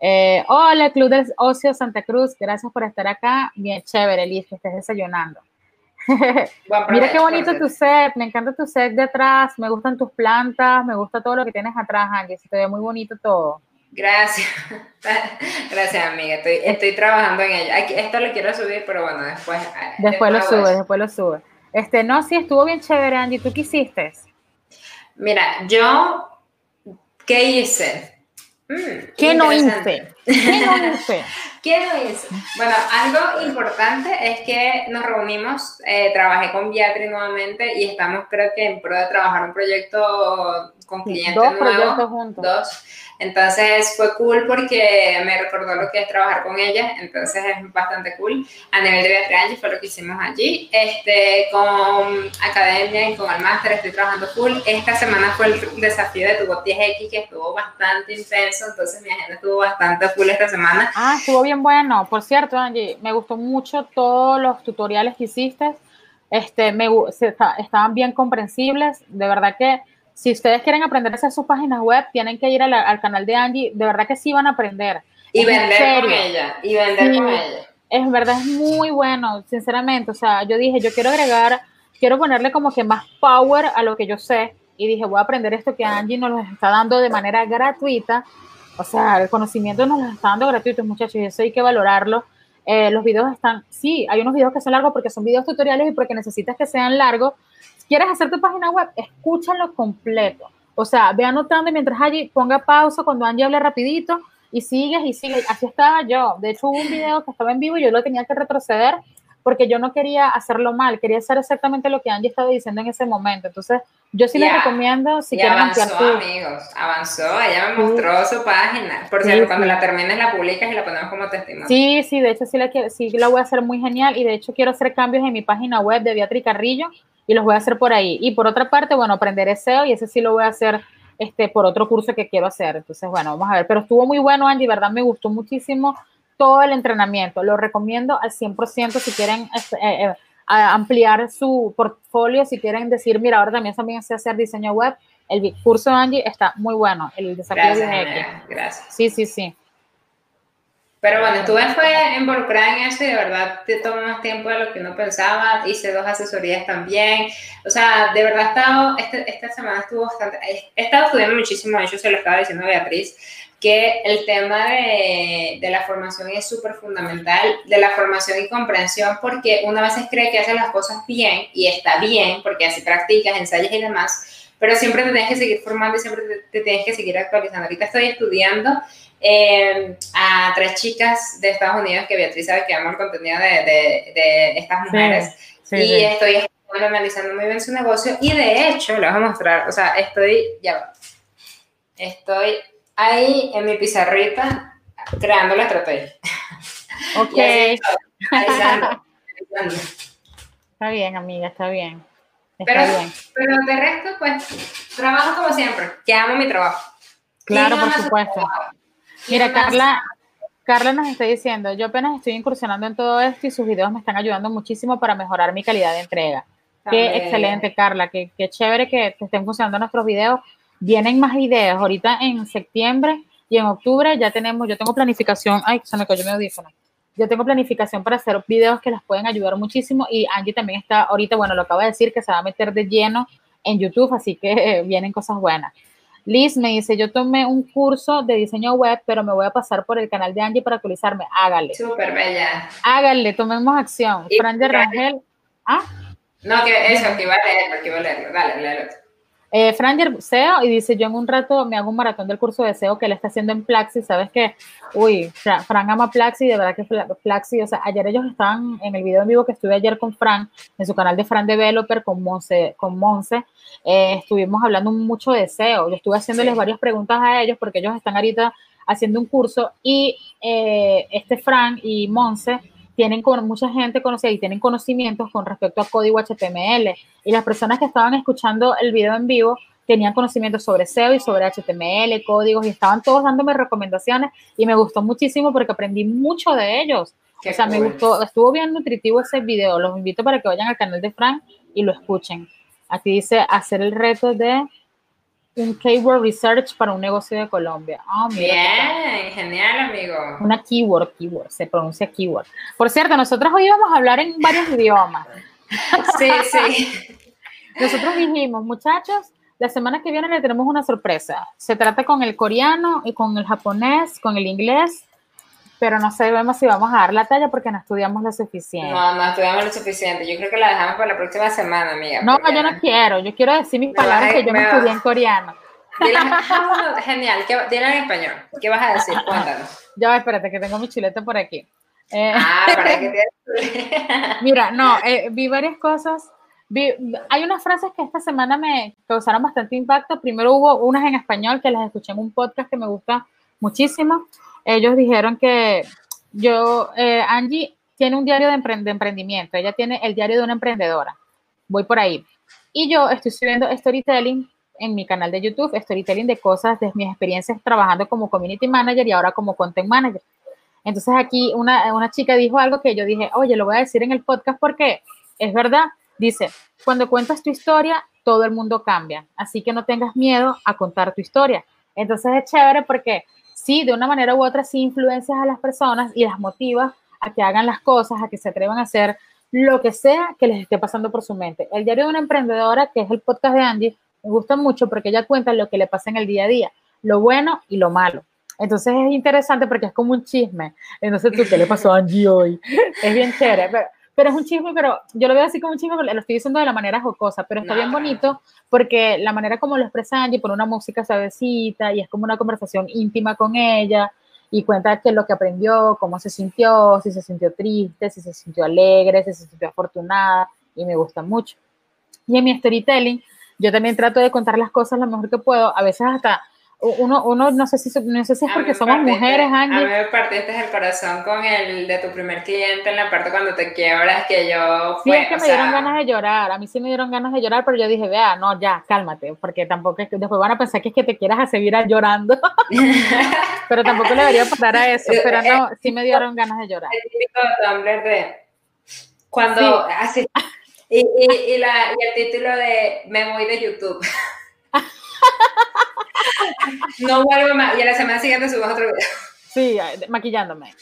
Eh, hola, Club del Ocio Santa Cruz, gracias por estar acá, bien chévere, Liz, que estés desayunando. Mira qué bonito tu set, me encanta tu set detrás, me gustan tus plantas, me gusta todo lo que tienes atrás, Angie, se te ve muy bonito todo. Gracias, gracias amiga, estoy, estoy trabajando en ello. esto lo quiero subir, pero bueno, después... Eh, después, lo sube, después lo sube. Este, no, sí, estuvo bien chévere, Angie, ¿tú qué hiciste? Mira, yo, ¿qué hice? Mm, ¿Qué no hice? ¿Qué no hice? ¿Qué no hice? Bueno, algo importante es que nos reunimos, eh, trabajé con Beatriz nuevamente y estamos creo que en pro de trabajar un proyecto con clientes Dos proyectos juntos. Dos entonces fue cool porque me recordó lo que es trabajar con ella, entonces es bastante cool. A nivel de Beatriz fue lo que hicimos allí. Este, con academia y con el máster estoy trabajando full. Esta semana fue el desafío de tu 10X que estuvo bastante intenso, entonces mi agenda estuvo bastante full esta semana. Ah, estuvo bien bueno. Por cierto, Angie, me gustó mucho todos los tutoriales que hiciste. Este, me, estaban bien comprensibles. De verdad que si ustedes quieren aprender a hacer sus páginas web, tienen que ir al canal de Angie. De verdad que sí van a aprender. Y vender con ella. Y vender con ella. Es verdad, es muy bueno, sinceramente. O sea, yo dije, yo quiero agregar, quiero ponerle como que más power a lo que yo sé. Y dije, voy a aprender esto que Angie nos lo está dando de manera gratuita. O sea, el conocimiento nos lo está dando gratuito, muchachos, y eso hay que valorarlo. Eh, los videos están, sí, hay unos videos que son largos porque son videos tutoriales y porque necesitas que sean largos, ¿Quieres hacer tu página web? Escúchalo completo. O sea, ve anotando mientras allí ponga pausa cuando Angie hable rapidito y sigues y sigues. Así estaba yo. De hecho, hubo un video que estaba en vivo y yo lo tenía que retroceder porque yo no quería hacerlo mal, quería hacer exactamente lo que Angie estaba diciendo en ese momento. Entonces, yo sí les recomiendo si quieren avanzó, amigos, avanzó, ella me mostró su página. Por cierto, cuando la termines la publicas y la ponemos como testimonio. Sí, sí, de hecho sí la, sí la voy a hacer muy genial y de hecho quiero hacer cambios en mi página web de Beatriz Carrillo y los voy a hacer por ahí. Y por otra parte, bueno, aprender SEO y ese sí lo voy a hacer este, por otro curso que quiero hacer. Entonces, bueno, vamos a ver. Pero estuvo muy bueno, Andy, verdad me gustó muchísimo todo el entrenamiento. Lo recomiendo al 100% si quieren este, eh, eh, ampliar su portfolio, si quieren decir, mira, ahora también, también sé hacer diseño web. El curso de Angie está muy bueno, el desafío de X. Gracias. Sí, sí, sí. Pero bueno, estuve fue involucrada en eso y de verdad te tomó más tiempo de lo que uno pensaba. Hice dos asesorías también. O sea, de verdad he estado, este, esta semana estuvo bastante, he estado estudiando muchísimo, hecho se lo estaba diciendo a Beatriz, que el tema de, de la formación es súper fundamental, de la formación y comprensión, porque una vez cree que hace las cosas bien y está bien, porque así practicas, ensayas y demás, pero siempre te tienes que seguir formando y siempre te, te tienes que seguir actualizando. Ahorita estoy estudiando eh, a tres chicas de Estados Unidos que Beatriz sabe que amo el contenido de, de, estas mujeres y estoy analizando muy bien su negocio y de hecho, les voy a mostrar, o sea, estoy, ya estoy ahí en mi pizarrita creando la estrategia. Ok. está bien, amiga, está bien. Está pero, bien. pero de resto, pues, trabajo como siempre, que amo mi trabajo. Claro, por supuesto. Mira, Carla, Carla nos está diciendo, yo apenas estoy incursionando en todo esto y sus videos me están ayudando muchísimo para mejorar mi calidad de entrega. Qué excelente, Carla, qué, qué chévere que te estén funcionando nuestros videos. Vienen más videos. Ahorita en septiembre y en octubre ya tenemos, yo tengo planificación. Ay, se me cayó mi audífono. yo tengo planificación para hacer videos que las pueden ayudar muchísimo y Angie también está ahorita, bueno, lo acaba de decir, que se va a meter de lleno en YouTube, así que vienen cosas buenas. Liz me dice, yo tomé un curso de diseño web, pero me voy a pasar por el canal de Angie para actualizarme. Hágale. Súper bella. Hágale, tomemos acción. Fran de Rangel. ¿Ah? No, que eso, que iba a leerlo, que iba a leerlo. Dale, léelo. Eh, Franger SEO y dice, yo en un rato me hago un maratón del curso de SEO que él está haciendo en Plaxi, ¿sabes qué? Uy, Fran ama Plaxi, de verdad que Plaxi, o sea, ayer ellos estaban en el video en vivo que estuve ayer con Fran, en su canal de Fran Developer con Monse, con Monse eh, estuvimos hablando mucho de SEO, yo estuve haciéndoles varias preguntas a ellos porque ellos están ahorita haciendo un curso y eh, este Fran y Monse tienen con mucha gente conocida y tienen conocimientos con respecto a código HTML. Y las personas que estaban escuchando el video en vivo tenían conocimientos sobre SEO y sobre HTML, códigos, y estaban todos dándome recomendaciones y me gustó muchísimo porque aprendí mucho de ellos. o sea, me gustó, estuvo bien nutritivo ese video. Los invito para que vayan al canal de Frank y lo escuchen. Aquí dice hacer el reto de un keyword research para un negocio de Colombia. Oh, Bien, genial, amigo. Una keyword, keyword, se pronuncia keyword. Por cierto, nosotros hoy íbamos a hablar en varios idiomas. Sí, sí. Nosotros dijimos, muchachos, la semana que viene le tenemos una sorpresa. Se trata con el coreano y con el japonés, con el inglés pero no sabemos si vamos a dar la talla porque no estudiamos lo suficiente. No, no estudiamos lo suficiente. Yo creo que la dejamos para la próxima semana, amiga. No, yo no quiero. Yo quiero decir mis palabras que yo me, estudié en coreano. genial. Dile en español. ¿Qué vas a decir? Cuéntanos. Ya, espérate, que tengo mi chilete por aquí. Eh, ah, para que Mira, no, eh, vi varias cosas. Vi, hay unas frases que esta semana me causaron bastante impacto. Primero hubo unas en español que las escuché en un podcast que me gusta muchísimo ellos dijeron que yo, eh, Angie tiene un diario de, emprendimiento, ella tiene el diario de una emprendedora, voy por ahí. Y yo estoy subiendo storytelling en mi canal de YouTube, storytelling de cosas, de mis experiencias trabajando como community manager y ahora como content manager. Entonces aquí una, una chica dijo algo que yo dije, oye, lo voy a decir en el podcast porque es verdad. Dice, cuando cuentas tu historia, todo el mundo cambia, así que no tengas miedo a contar tu historia. Entonces es chévere porque sí, de una manera u otra, sí influencias a las personas y las motivas a que hagan las cosas, a que se atrevan a hacer lo que sea que les esté pasando por su mente. El diario de una emprendedora, que es el podcast de Angie, me gusta mucho porque ella cuenta lo que le pasa en el día a día, lo bueno y lo malo. Entonces es interesante porque es como un chisme. Entonces, ¿tú qué le pasó a Angie hoy? Es bien chévere pero es un chisme, pero yo lo veo así como un chisme, pero lo estoy diciendo de la manera jocosa, pero está bien bonito porque la manera como lo expresa Angie, por una música suavecita y es como una conversación íntima con ella y cuenta que lo que aprendió, cómo se sintió, si se sintió triste, si se sintió alegre, si se sintió afortunada y me gusta mucho. Y en mi storytelling, yo también trato de contar las cosas lo mejor que puedo, a veces hasta uno, uno no sé si no sé si es porque somos mujeres, Angie. A mí me partiste el corazón con el de tu primer cliente en la parte cuando te quiebras, que yo fue, Sí, es que me dieron ganas de llorar, a mí sí me dieron ganas de llorar, pero yo dije, vea, no, ya, cálmate, porque tampoco es que después van a pensar que es que te quieras hacer seguir llorando, pero tampoco le debería pasar a eso, pero no, sí me dieron ganas de llorar. El típico Tumblr de cuando así, y, y, y, la, y el título de me voy de YouTube. no vuelvo más. Y a la semana siguiente subes otro video. Sí, maquillándome.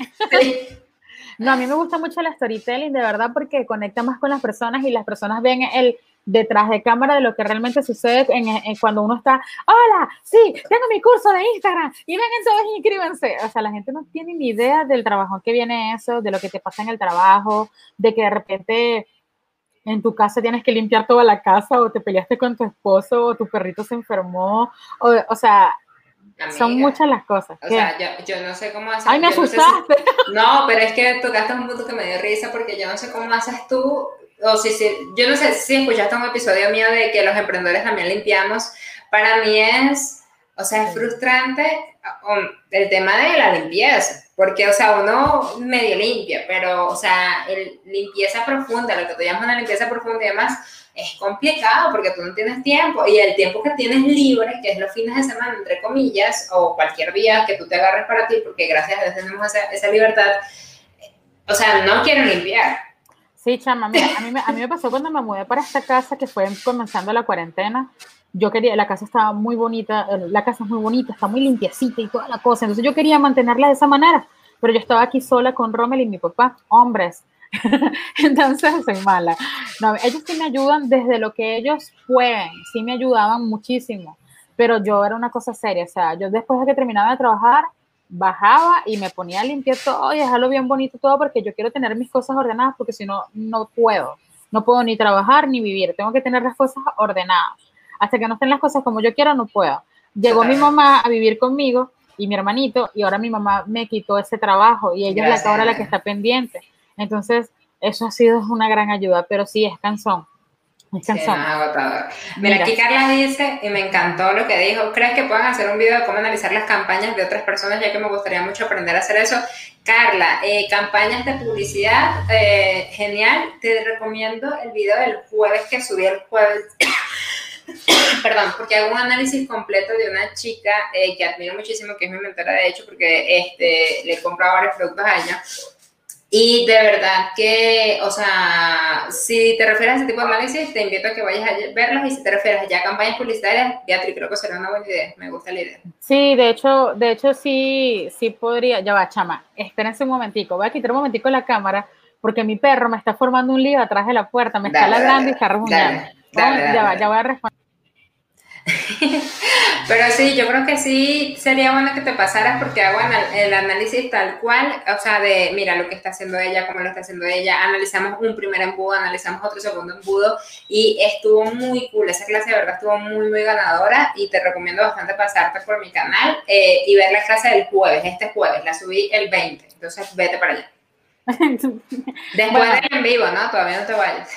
No, a mí me gusta mucho el storytelling, de verdad, porque conecta más con las personas y las personas ven el detrás de cámara de lo que realmente sucede en, cuando uno está, hola, sí, tengo mi curso de Instagram y vengan todos y inscríbanse. O sea, la gente no tiene ni idea del trabajo que viene eso, de lo que te pasa en el trabajo, de que de repente en tu casa tienes que limpiar toda la casa o te peleaste con tu esposo o tu perrito se enfermó, o, o sea, son muchas las cosas. O sea, yo, yo, no sé cómo hacer. ¡Ay, me asustaste! No, pero es que tocaste un punto que me dio risa porque yo no sé cómo haces tú, o si, si, yo no sé si escuchaste un episodio mío de que los emprendedores también limpiamos. Para mí es, o sea, es frustrante um, el tema de la limpieza porque, o sea, uno medio limpia, pero, o sea, el limpieza profunda, lo que tú llamas una limpieza profunda y demás, es complicado porque tú no tienes tiempo y el tiempo que tienes libre, que es los fines de semana, entre comillas, o cualquier día que tú te agarres para ti, porque gracias a Dios tenemos esa, esa libertad, o sea, no quiero limpiar. Sí, chama, mira, a mí, me, a mí me pasó cuando me mudé para esta casa, que fue comenzando la cuarentena, yo quería, la casa estaba muy bonita, la casa es muy bonita, está muy limpiecita y toda la cosa, entonces yo quería mantenerla de esa manera. pero yo estaba aquí sola con Rommel y mi papá, hombres. Entonces soy mala. No, ellos sí me ayudan desde lo que ellos pueden, sí me ayudaban muchísimo, pero yo era una cosa seria, o sea, yo después de que terminaba de trabajar, bajaba y me ponía a limpiar todo y dejarlo bien bonito todo porque yo quiero tener mis cosas ordenadas porque si no, no puedo. No puedo ni trabajar ni vivir, tengo que tener las cosas ordenadas. Hasta que no estén las cosas como yo quiero, no puedo. Llegó mi mamá a vivir conmigo y mi hermanito y ahora mi mamá me quitó ese trabajo y ella es la ahora la que está pendiente. Entonces, eso ha sido una gran ayuda, pero sí es cansón. Es cansón. Mira, aquí Carla dice, y me encantó lo que dijo, ¿crees que puedan hacer un video de cómo analizar las campañas de otras personas? Ya que me gustaría mucho aprender a hacer eso. Carla, eh, campañas de publicidad, eh, genial. Te recomiendo el video del jueves que subí el jueves. perdón, porque hago un análisis completo de una chica eh, que admiro muchísimo, que es mi mentora de hecho, porque este, le he comprado varios productos a ella. Y de verdad que, o sea, si te refieres a ese tipo de análisis, te invito a que vayas a verlos y si te refieres ya a campañas publicitarias, Beatriz, creo que será una buena idea, me gusta la idea. Sí, de hecho, de hecho sí, sí podría, ya va, chama, espérense un momentico, voy a quitar un momentico la cámara porque mi perro me está formando un lío atrás de la puerta, me está ladrando y está remuñando. Ya va, ya voy a responder. Pero sí, yo creo que sí sería bueno que te pasaras porque hago el análisis tal cual, o sea, de mira lo que está haciendo ella, cómo lo está haciendo ella, analizamos un primer embudo, analizamos otro segundo embudo y estuvo muy cool, esa clase de verdad estuvo muy, muy ganadora y te recomiendo bastante pasarte por mi canal eh, y ver la clase del jueves, este jueves, la subí el 20, entonces vete para allá. Después del en vivo, ¿no? Todavía no te vayas.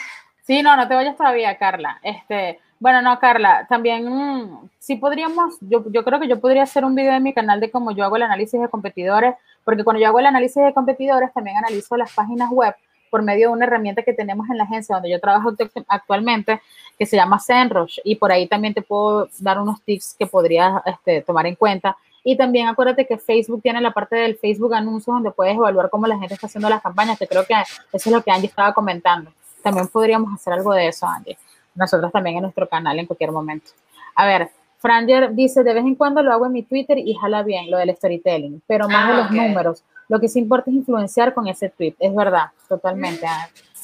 Sí, no, no te vayas todavía, Carla. Este, bueno, no, Carla, también mm, sí podríamos, yo, yo creo que yo podría hacer un video en mi canal de cómo yo hago el análisis de competidores, porque cuando yo hago el análisis de competidores también analizo las páginas web por medio de una herramienta que tenemos en la agencia donde yo trabajo actualmente, que se llama Zenrush, y por ahí también te puedo dar unos tips que podrías este, tomar en cuenta. Y también acuérdate que Facebook tiene la parte del Facebook anuncios donde puedes evaluar cómo la gente está haciendo las campañas, que creo que eso es lo que Angie estaba comentando. También podríamos hacer algo de eso, Angie nosotros también en nuestro canal en cualquier momento. A ver, Franger dice, de vez en cuando lo hago en mi Twitter y jala bien lo del storytelling, pero más de ah, los números. Lo que sí importa es influenciar con ese tweet. Es verdad, totalmente.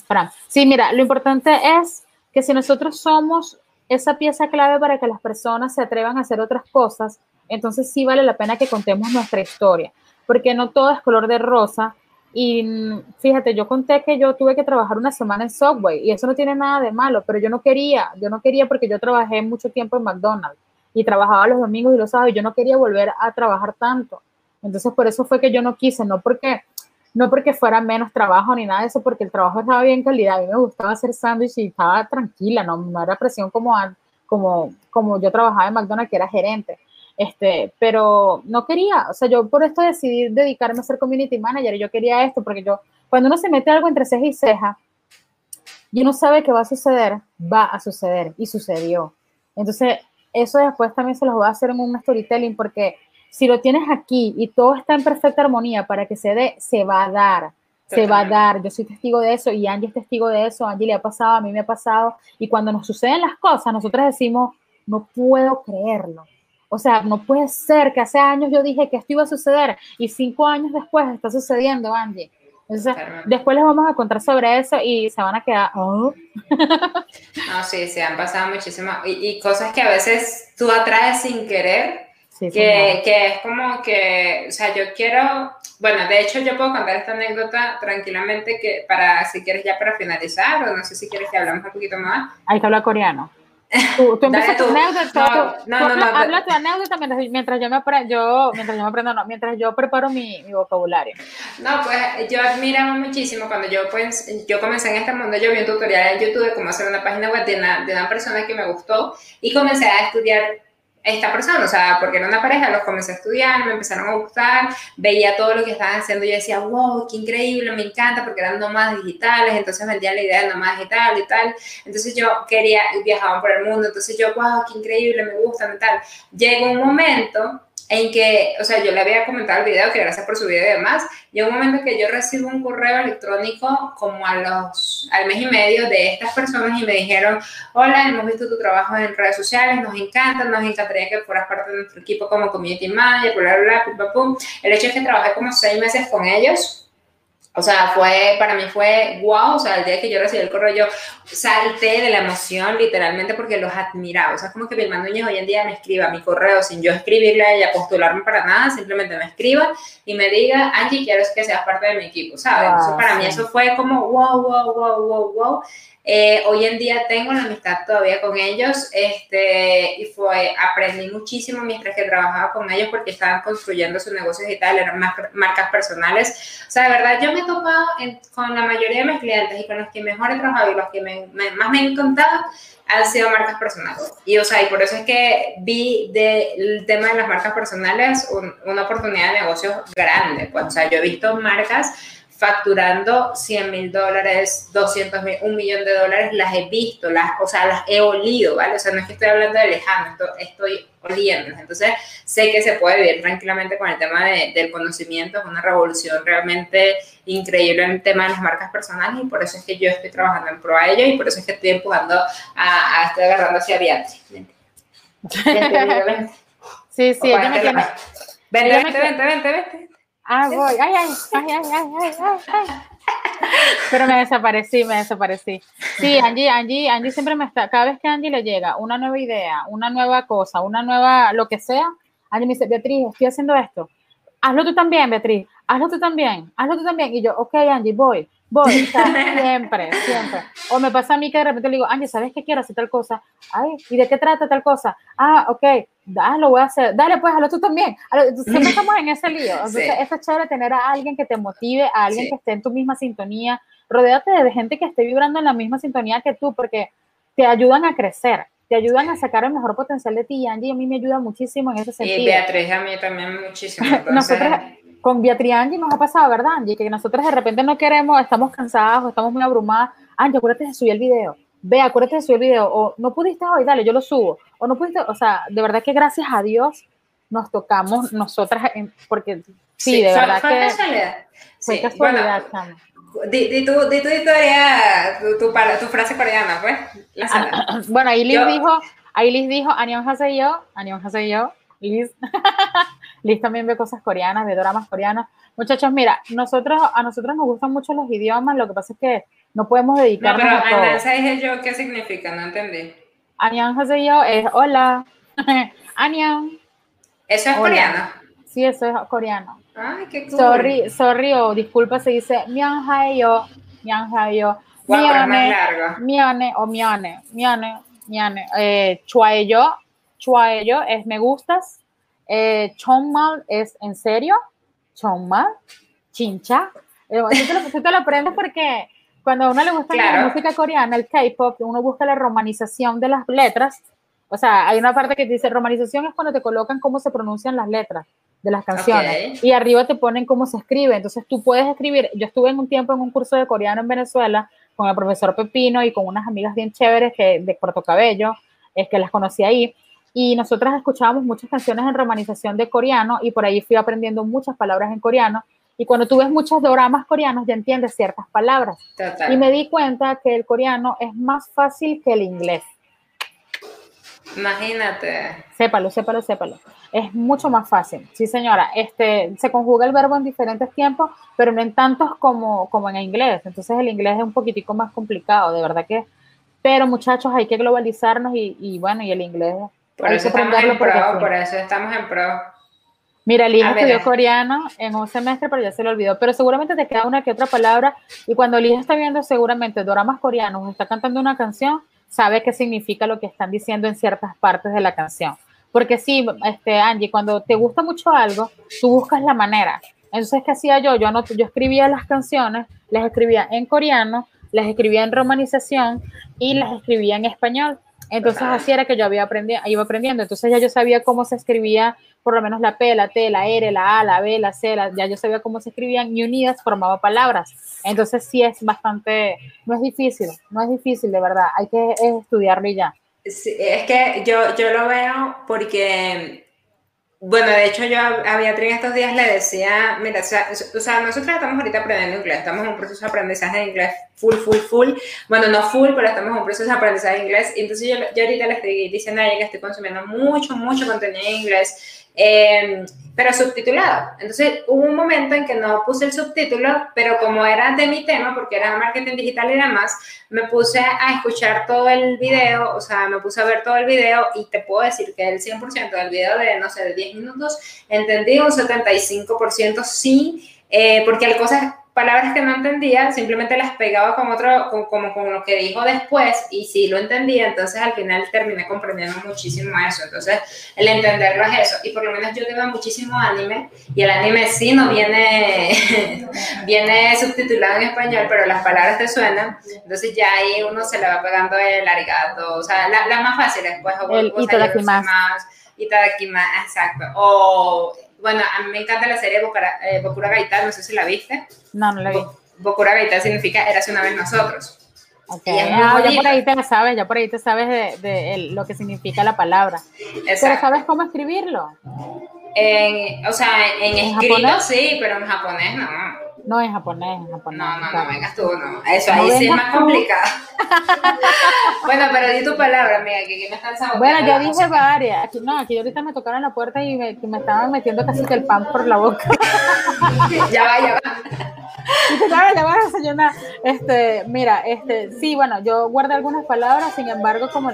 Fran. Sí, mira, lo importante es que si nosotros somos esa pieza clave para que las personas se atrevan a hacer otras cosas, entonces sí vale la pena que contemos nuestra historia, porque no todo es color de rosa y fíjate, yo conté que yo tuve que trabajar una semana en Subway y eso no tiene nada de malo, pero yo no quería, yo no quería porque yo trabajé mucho tiempo en McDonald's y trabajaba los domingos y los sábados y yo no quería volver a trabajar tanto. Entonces por eso fue que yo no quise, no porque no porque fuera menos trabajo ni nada de eso, porque el trabajo estaba bien calidad, a mí me gustaba hacer sándwich y estaba tranquila, no, no era presión como, como, como yo trabajaba en McDonald's, que era gerente. Este, pero no quería, o sea, yo por esto decidí dedicarme a ser community manager y yo quería esto, porque yo, cuando uno se mete algo entre ceja y ceja y uno sabe que va a suceder, va a suceder y sucedió. Entonces, eso después también se los voy a hacer en un storytelling, porque si lo tienes aquí y todo está en perfecta armonía para que se dé, se va a dar. Se va a dar, yo soy testigo de eso y Angie es testigo de eso, Angie le ha pasado, a mí me ha pasado, y cuando nos suceden las cosas, nosotros decimos, no puedo creerlo, o sea, no puede ser que hace años yo dije que esto iba a suceder y cinco años después está sucediendo, Angie. Entonces, después les vamos a contar sobre eso y se van a quedar. Oh". no, sí, se han pasado muchísimas. Y, cosas que a veces tú atraes sin querer, que, que, es como que, o sea, yo quiero. Bueno, de hecho, yo puedo contar esta anécdota tranquilamente que para, si quieres, ya para finalizar, o no sé si quieres que hablamos un poquito más. Hay que hablar coreano. Tú, tú empiezas tu anécdota, no, no, no, habla tu anécdota mientras, mientras yo me aprendo, yo, mientras yo me aprendo, no, mientras yo preparo mi, mi, vocabulario. No, pues yo admiraba muchísimo cuando yo, pues, yo comencé en este mundo, yo vi un tutorial en YouTube de cómo hacer una página web de una, de una persona que me gustó y comencé a estudiar esta persona, o sea, porque era una pareja, los comencé a estudiar, me empezaron a gustar, veía todo lo que estaban haciendo yo decía, wow, qué increíble, me encanta, porque eran nómadas digitales, entonces vendía la idea de nómadas digital y tal, entonces yo quería, viajaban por el mundo, entonces yo, wow, qué increíble, me gustan y tal. Llegó un momento en que, o sea, yo le había comentado el video, que gracias por su video y demás, y un momento que yo recibo un correo electrónico como a los, al mes y medio de estas personas y me dijeron, hola, hemos visto tu trabajo en redes sociales, nos encanta, nos encantaría que fueras parte de nuestro equipo como community manager, bla, bla, bla, pum, pum, pum. El hecho es que trabajé como seis meses con ellos o sea, fue, para mí fue wow, o sea, el día que yo recibí el correo yo salté de la emoción literalmente porque los admiraba. O sea, como que Vilma Núñez hoy en día me escriba mi correo sin yo escribirle a ella, postularme para nada, simplemente me escriba y me diga, Angie, quiero que seas parte de mi equipo, ¿sabes? Entonces, para mí eso fue como wow, wow, wow, wow, wow. Eh, hoy en día tengo la amistad todavía con ellos este, y fue, aprendí muchísimo mientras que trabajaba con ellos porque estaban construyendo sus negocios y tal, eran marcas personales. O sea, de verdad, yo me he topado con la mayoría de mis clientes y con los que mejor he trabajado y los que más me han encantado han sido marcas personales. Y, o sea, y por eso es que vi del tema de las marcas personales una oportunidad de negocio grande. Pues, o sea, yo he visto marcas facturando 100 mil dólares, 200 mil, un millón de dólares, las he visto, las, o sea, las he olido, ¿vale? O sea, no es que estoy hablando de lejano, estoy oliendo. Entonces, sé que se puede vivir tranquilamente con el tema de, del conocimiento, es una revolución realmente increíble en el tema de las marcas personales y por eso es que yo estoy trabajando en pro a ello y por eso es que estoy empujando a, a estoy agarrando hacia Beatriz. Sí, sí, ella me tiene... Vente, vente, vente, vente. Ah, voy. Ay, ay, ay, ay, ay, ay, ay. Pero me desaparecí, me desaparecí. Sí, Angie, Angie, Angie siempre me está, cada vez que Angie le llega una nueva idea, una nueva cosa, una nueva, lo que sea, Angie me dice, Beatriz, estoy haciendo esto. Hazlo tú también, Beatriz. Hazlo tú también. Hazlo tú también. Y yo, ok, Angie, voy voy, siempre, siempre. O me pasa a mí que de repente le digo, Angie, ¿sabes qué quiero hacer tal cosa? Ay, ¿y de qué trata tal cosa? Ah, ok, dale, lo voy a hacer. Dale, pues, hazlo tú también. Siempre estamos en ese lío. Entonces, es chévere tener a alguien que te motive, a alguien que esté en tu misma sintonía. Rodéate de gente que esté vibrando en la misma sintonía que tú, porque te ayudan a crecer te ayudan a sacar el mejor potencial de ti. Y Angie a mí me ayuda muchísimo en ese sentido. Y Beatriz a mí también muchísimo. Nosotros, con Beatriz Angie nos ha pasado, ¿verdad, Angie? Que nosotros de repente no queremos, estamos cansados, estamos muy abrumadas. Angie, acuérdate de subir el video. Ve, acuérdate de subir el video. O no pudiste hoy, dale, yo lo subo. O no pudiste, o sea, de verdad que gracias a Dios nos tocamos nosotras, porque sí, de verdad fue que. Casualidad. Fue casualidad, bueno, Di, di, tu, di tu historia, tu, tu, tu, frase coreana, pues. Ah, bueno, ahí Liz dijo, ahí Liz dijo, Anion yo, Anion yo, Liz. Liz también ve cosas coreanas, ve dramas coreanos. Muchachos, mira, nosotros, a nosotros nos gustan mucho los idiomas, lo que pasa es que no podemos dedicarnos no, pero a todo. dije yo, ¿qué significa? No entendí. yo es hola. Annyeong. ¿Eso es coreano? Sí, eso es coreano. Ay, qué cool. Sorry, sorry o disculpa, se dice Myeonhaeyo, Myeonhaeyo. Mione, mione o mione, mione, mione. Eh, chuaeyo, chuaeyo es me gustas, eh, Chongmal es en serio, Chongmal, chincha. Eh, tú, te lo, aprendes porque cuando a uno le gusta la música coreana, el K-pop, uno busca la romanización de las letras. O sea, hay una parte que dice romanización es cuando te colocan cómo se pronuncian las letras de las canciones y arriba te ponen cómo se escribe. Entonces tú puedes escribir. Yo estuve en un tiempo en un curso de coreano en Venezuela con el profesor Pepino y con unas amigas bien chéveres que de Puerto Cabello, es que las conocí ahí y nosotras escuchábamos muchas canciones en romanización de coreano y por ahí fui aprendiendo muchas palabras en coreano. Y cuando tú ves muchos dramas coreanos ya entiendes ciertas palabras. Y me di cuenta que el coreano es más fácil que el inglés. Imagínate. Sépalo, sépalo, sépalo. Es mucho más fácil. Sí, señora. Este, se conjuga el verbo en diferentes tiempos, pero no en tantos como, como en inglés. Entonces el inglés es un poquitico más complicado, de verdad que. Pero muchachos, hay que globalizarnos y, y bueno, y el inglés por eso estamos en pro, por eso estamos en pro. Mira, Liz estudió coreano en un semestre, pero ya se lo olvidó. Pero seguramente te queda una que otra palabra. Y cuando Liz está viendo seguramente doramas coreanos, está cantando una canción, sabe qué significa lo que están diciendo en ciertas partes de la canción. Porque sí, este, Angie, cuando te gusta mucho algo, tú buscas la manera. Entonces, ¿qué hacía yo? Yo, no, yo escribía las canciones, las escribía en coreano, las escribía en romanización y las escribía en español. Entonces así era que yo había aprendido, iba aprendiendo. Entonces ya yo sabía cómo se escribía por lo menos la P, la T, la R, la A, la B, la C, ya yo sabía cómo se escribían y unidas formaba palabras. Entonces sí es bastante, no es difícil, no es difícil de verdad, hay que estudiarlo y ya. es que yo, yo lo veo porque bueno, de hecho yo a Beatriz estos días le decía, mira, o sea, o sea, nosotros estamos ahorita aprendiendo inglés, estamos en un proceso de aprendizaje de inglés full, full, full. Bueno, no full, pero estamos en un proceso de aprendizaje de inglés. Entonces yo, yo ahorita le estoy diciendo a ella que estoy consumiendo mucho, mucho contenido en inglés eh, pero subtitulado. Entonces hubo un momento en que no puse el subtítulo, pero como era de mi tema, porque era marketing digital y demás, me puse a escuchar todo el video, o sea, me puse a ver todo el video y te puedo decir que el 100% del video de, no sé, de 10 minutos, entendí un 75% sí, eh, porque hay cosas palabras que no entendía, simplemente las pegaba con otro, con, como con lo que dijo después, y sí lo entendía, entonces al final terminé comprendiendo muchísimo eso. Entonces, el entenderlo es eso. Y por lo menos yo tengo muchísimo anime, y el anime sí no viene, viene subtitulado en español, pero las palabras te suenan, entonces ya ahí uno se le va pegando el arigato, o sea, la, la más fácil después, pues, el itadakimasu. Itadakimasu, exacto. O bueno, a mí me encanta la serie Bokura, eh, Bokura Gaita, no sé si la viste. No, no la vi. Bokura Gaita significa Eras una vez nosotros. Okay. Ah, ya por ahí te la sabes, ya por ahí te sabes de, de, lo que significa la palabra. Exacto. Pero ¿sabes cómo escribirlo? En, o sea, en, ¿En escrito japonés? sí, pero en japonés no. No, en japonés, en japonés. No, no, no, vengas tú, no. Eso ahí sí es más complicado. bueno, pero di tu palabra, amiga, que aquí me están saboteando. Bueno, yo dije varias. Aquí, no, aquí ahorita me tocaron la puerta y me, me estaban metiendo casi que el pan por la boca. ya va, ya va. Y te ya va a desayunar. Este, mira, este, sí, bueno, yo guardé algunas palabras, sin embargo, como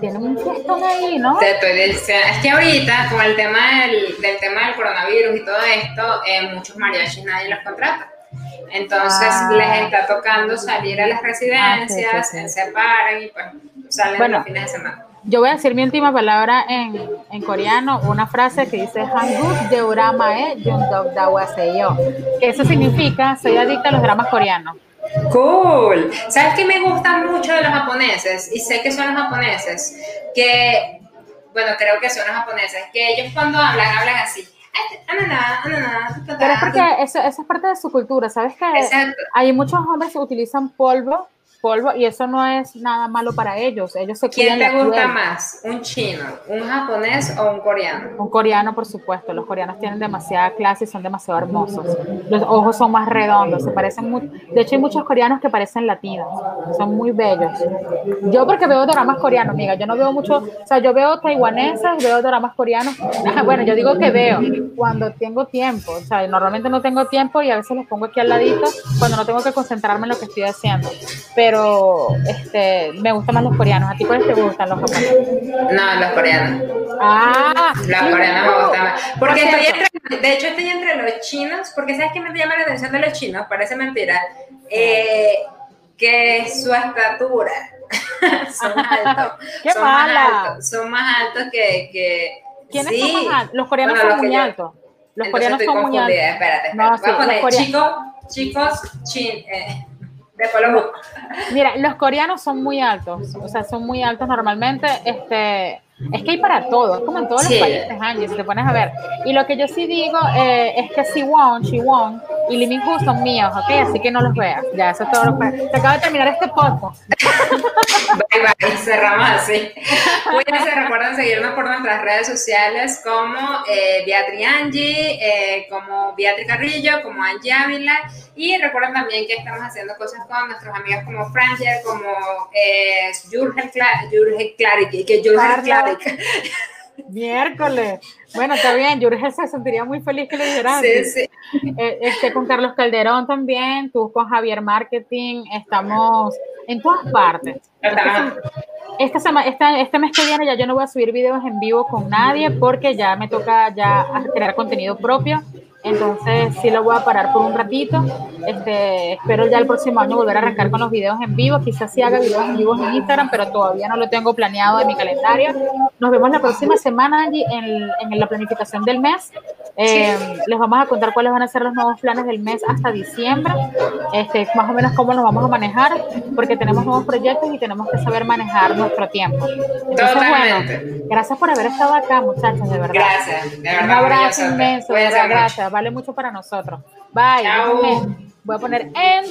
tienen un fiestón ahí, ¿no? Te estoy diciendo, es que ahorita con el tema del, del tema del coronavirus y todo esto, eh, muchos mariachis nadie los contrata. Entonces ah. les está tocando salir a las residencias, ah, sí, sí, sí. se paran y pues salen bueno, los fines de semana. Yo voy a decir mi última palabra en, en coreano, una frase que dice Hanguk de Uramae Yundok Dawaseyo, que eso significa soy adicta a los dramas coreanos. Cool. ¿Sabes qué me gusta mucho de los japoneses? Y sé que son los japoneses, que, bueno, creo que son los japoneses, que ellos cuando hablan, hablan así. Pero es porque eso, eso es parte de su cultura, ¿sabes qué? Exacto. Hay muchos hombres que utilizan polvo polvo y eso no es nada malo para ellos. Ellos se ¿Quién te gusta piel. más? ¿Un chino, un japonés o un coreano? Un coreano, por supuesto. Los coreanos tienen demasiada clase y son demasiado hermosos. Los ojos son más redondos, se parecen muy... De hecho, hay muchos coreanos que parecen latinos. Son muy bellos. Yo porque veo dramas coreanos, amiga. Yo no veo mucho... O sea, yo veo taiwaneses, veo dramas coreanos. Bueno, yo digo que veo cuando tengo tiempo. O sea, normalmente no tengo tiempo y a veces los pongo aquí al ladito cuando no tengo que concentrarme en lo que estoy haciendo. Pero pero este, me gustan más los coreanos. ¿A ti cuáles te gustan los japoneses? No, los coreanos. Ah, los coreanos me gustan más. Porque estoy entre, de hecho estoy entre los chinos, porque ¿sabes qué me llama la atención de los chinos? Parece mentira. Eh, que su estatura son altos. ¡Qué son mala! Más altos, son más altos que... que ¿Quiénes sí. son más altos? Los coreanos bueno, son muy yo, altos. Los coreanos son muy altos. Espérate, espérate. No, sí, a poner chicos, chicos, chin, eh, Mira, los coreanos son muy altos, o sea, son muy altos normalmente. Este, es que hay para todo, es como en todos sí. los países, Angie, si te pones a ver. Y lo que yo sí digo eh, es que Siwon, Siwon y Lee Min Ho son míos, ¿ok? Así que no los veas. Ya, eso es todo lo que... Se acaba de terminar este podcast. bye, bye, cerramos así. Cuídense, recuerden seguirnos por nuestras redes sociales como eh, Beatriz Angie, eh, como Beatriz Carrillo, como Angie Ávila. Y recuerden también que estamos haciendo cosas con nuestros amigos como Francia, como eh, Jurgen Claric, que Jurgen Miércoles. Bueno, está bien. Jurgen se sentiría muy feliz que le dijeran. Sí, sí. Eh, este, con Carlos Calderón también, tú con Javier Marketing, estamos en todas partes. Esta semana, esta, este mes que viene ya yo no voy a subir videos en vivo con nadie porque ya me toca ya crear contenido propio entonces sí lo voy a parar por un ratito. Este, espero ya el próximo año volver a arrancar con los videos en vivo. Quizás sí haga videos en vivo en Instagram, pero todavía no lo tengo planeado en mi calendario. Nos vemos la próxima semana allí en, en la planificación del mes. Eh, sí. Les vamos a contar cuáles van a ser los nuevos planes del mes hasta diciembre. Este, más o menos cómo nos vamos a manejar, porque tenemos nuevos proyectos y tenemos que saber manejar nuestro tiempo. Entonces, Totalmente. bueno, gracias por haber estado acá, muchachos, de verdad. Gracias, de verdad. Un abrazo inmenso, gracias. Vale mucho para nosotros. Bye. Voy a poner en